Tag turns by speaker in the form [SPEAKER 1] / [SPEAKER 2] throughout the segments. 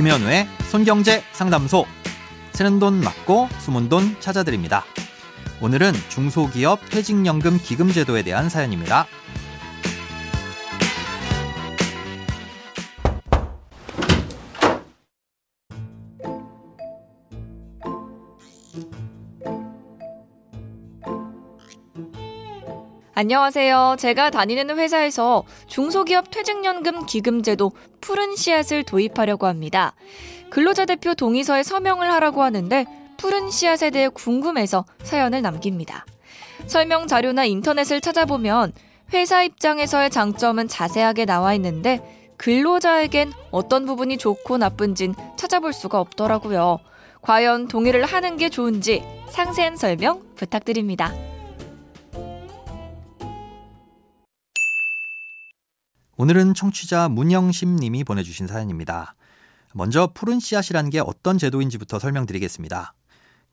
[SPEAKER 1] 김현우의 손경제 상담소. 새는 돈 맞고 숨은 돈 찾아드립니다. 오늘은 중소기업 퇴직연금 기금제도에 대한 사연입니다.
[SPEAKER 2] 안녕하세요. 제가 다니는 회사에서 중소기업 퇴직연금 기금제도 푸른 씨앗을 도입하려고 합니다. 근로자 대표 동의서에 서명을 하라고 하는데 푸른 씨앗에 대해 궁금해서 사연을 남깁니다. 설명 자료나 인터넷을 찾아보면 회사 입장에서의 장점은 자세하게 나와 있는데 근로자에겐 어떤 부분이 좋고 나쁜진 찾아볼 수가 없더라고요. 과연 동의를 하는 게 좋은지 상세한 설명 부탁드립니다.
[SPEAKER 1] 오늘은 청취자 문영심 님이 보내주신 사연입니다. 먼저 푸른 씨앗이라는 게 어떤 제도인지부터 설명드리겠습니다.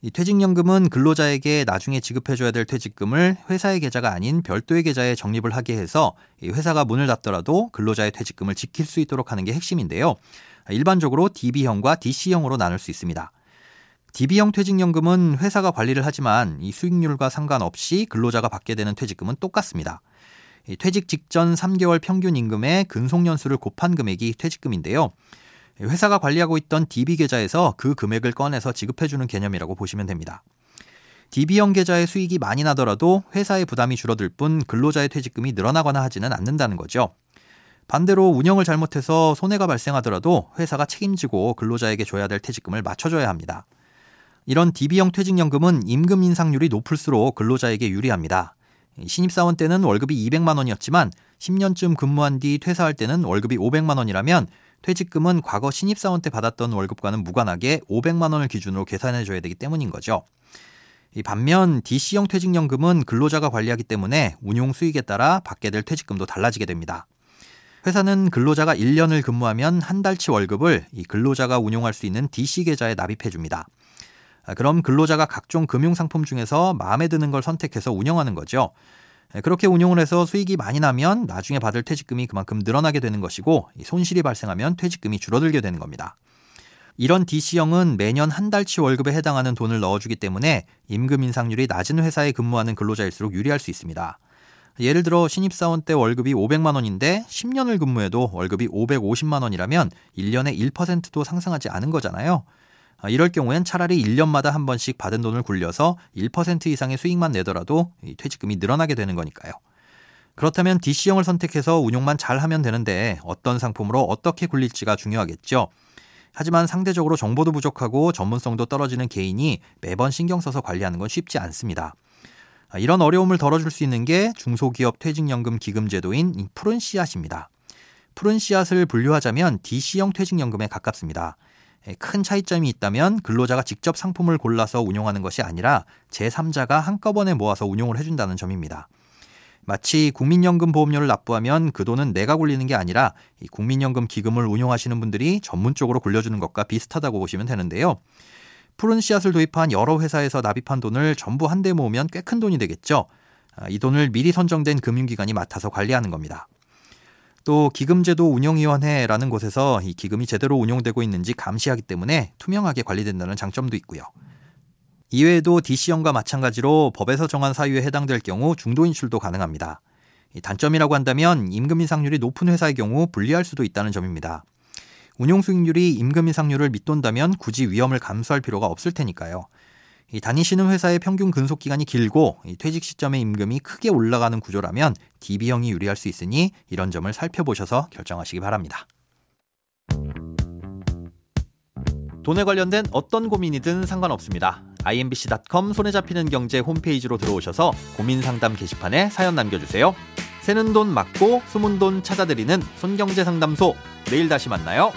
[SPEAKER 1] 이 퇴직연금은 근로자에게 나중에 지급해줘야 될 퇴직금을 회사의 계좌가 아닌 별도의 계좌에 적립을 하게 해서 회사가 문을 닫더라도 근로자의 퇴직금을 지킬 수 있도록 하는 게 핵심인데요. 일반적으로 DB형과 DC형으로 나눌 수 있습니다. DB형 퇴직연금은 회사가 관리를 하지만 이 수익률과 상관없이 근로자가 받게 되는 퇴직금은 똑같습니다. 퇴직 직전 3개월 평균 임금의 근속 연수를 곱한 금액이 퇴직금인데요. 회사가 관리하고 있던 DB 계좌에서 그 금액을 꺼내서 지급해주는 개념이라고 보시면 됩니다. DB형 계좌의 수익이 많이 나더라도 회사의 부담이 줄어들 뿐 근로자의 퇴직금이 늘어나거나 하지는 않는다는 거죠. 반대로 운영을 잘못해서 손해가 발생하더라도 회사가 책임지고 근로자에게 줘야 될 퇴직금을 맞춰줘야 합니다. 이런 DB형 퇴직연금은 임금 인상률이 높을수록 근로자에게 유리합니다. 신입사원 때는 월급이 200만 원이었지만 10년쯤 근무한 뒤 퇴사할 때는 월급이 500만 원이라면 퇴직금은 과거 신입사원 때 받았던 월급과는 무관하게 500만 원을 기준으로 계산해 줘야 되기 때문인 거죠. 반면 DC형 퇴직연금은 근로자가 관리하기 때문에 운용 수익에 따라 받게 될 퇴직금도 달라지게 됩니다. 회사는 근로자가 1년을 근무하면 한 달치 월급을 이 근로자가 운용할 수 있는 DC 계좌에 납입해 줍니다. 아, 그럼 근로자가 각종 금융상품 중에서 마음에 드는 걸 선택해서 운영하는 거죠. 예, 그렇게 운용을 해서 수익이 많이 나면 나중에 받을 퇴직금이 그만큼 늘어나게 되는 것이고 손실이 발생하면 퇴직금이 줄어들게 되는 겁니다. 이런 DC형은 매년 한 달치 월급에 해당하는 돈을 넣어주기 때문에 임금 인상률이 낮은 회사에 근무하는 근로자일수록 유리할 수 있습니다. 예를 들어 신입사원 때 월급이 500만 원인데 10년을 근무해도 월급이 550만 원이라면 1년에 1%도 상승하지 않은 거잖아요. 아, 이럴 경우엔 차라리 1년마다 한 번씩 받은 돈을 굴려서 1% 이상의 수익만 내더라도 퇴직금이 늘어나게 되는 거니까요. 그렇다면 DC형을 선택해서 운용만 잘 하면 되는데 어떤 상품으로 어떻게 굴릴지가 중요하겠죠. 하지만 상대적으로 정보도 부족하고 전문성도 떨어지는 개인이 매번 신경 써서 관리하는 건 쉽지 않습니다. 아, 이런 어려움을 덜어줄 수 있는 게 중소기업 퇴직연금 기금 제도인 푸른 씨앗입니다. 푸른 씨앗을 분류하자면 DC형 퇴직연금에 가깝습니다. 예, 큰 차이점이 있다면 근로자가 직접 상품을 골라서 운용하는 것이 아니라 제3자가 한꺼번에 모아서 운용을 해준다는 점입니다. 마치 국민연금 보험료를 납부하면 그 돈은 내가 굴리는 게 아니라 국민연금 기금을 운용하시는 분들이 전문적으로 굴려주는 것과 비슷하다고 보시면 되는데요. 푸른 씨앗을 도입한 여러 회사에서 납입한 돈을 전부 한데 모으면 꽤 큰 돈이 되겠죠. 아, 이 돈을 미리 선정된 금융기관이 맡아서 관리하는 겁니다. 또 기금제도 운영위원회라는 곳에서 이 기금이 제대로 운용되고 있는지 감시하기 때문에 투명하게 관리된다는 장점도 있고요. 이외에도 DC형과 마찬가지로 법에서 정한 사유에 해당될 경우 중도 인출도 가능합니다. 단점이라고 한다면 임금 인상률이 높은 회사의 경우 불리할 수도 있다는 점입니다. 운용 수익률이 임금 인상률을 밑돈다면 굳이 위험을 감수할 필요가 없을 테니까요. 이 다니시는 회사의 평균 근속 기간이 길고 퇴직 시점의 임금이 크게 올라가는 구조라면 DB형이 유리할 수 있으니 이런 점을 살펴보셔서 결정하시기 바랍니다. 돈에 관련된 어떤 고민이든 상관없습니다. imbc.com 손에 잡히는 경제 홈페이지로 들어오셔서 고민 상담 게시판에 사연 남겨주세요. 새는 돈 맞고 숨은 돈 찾아드리는 손경제 상담소. 내일 다시 만나요.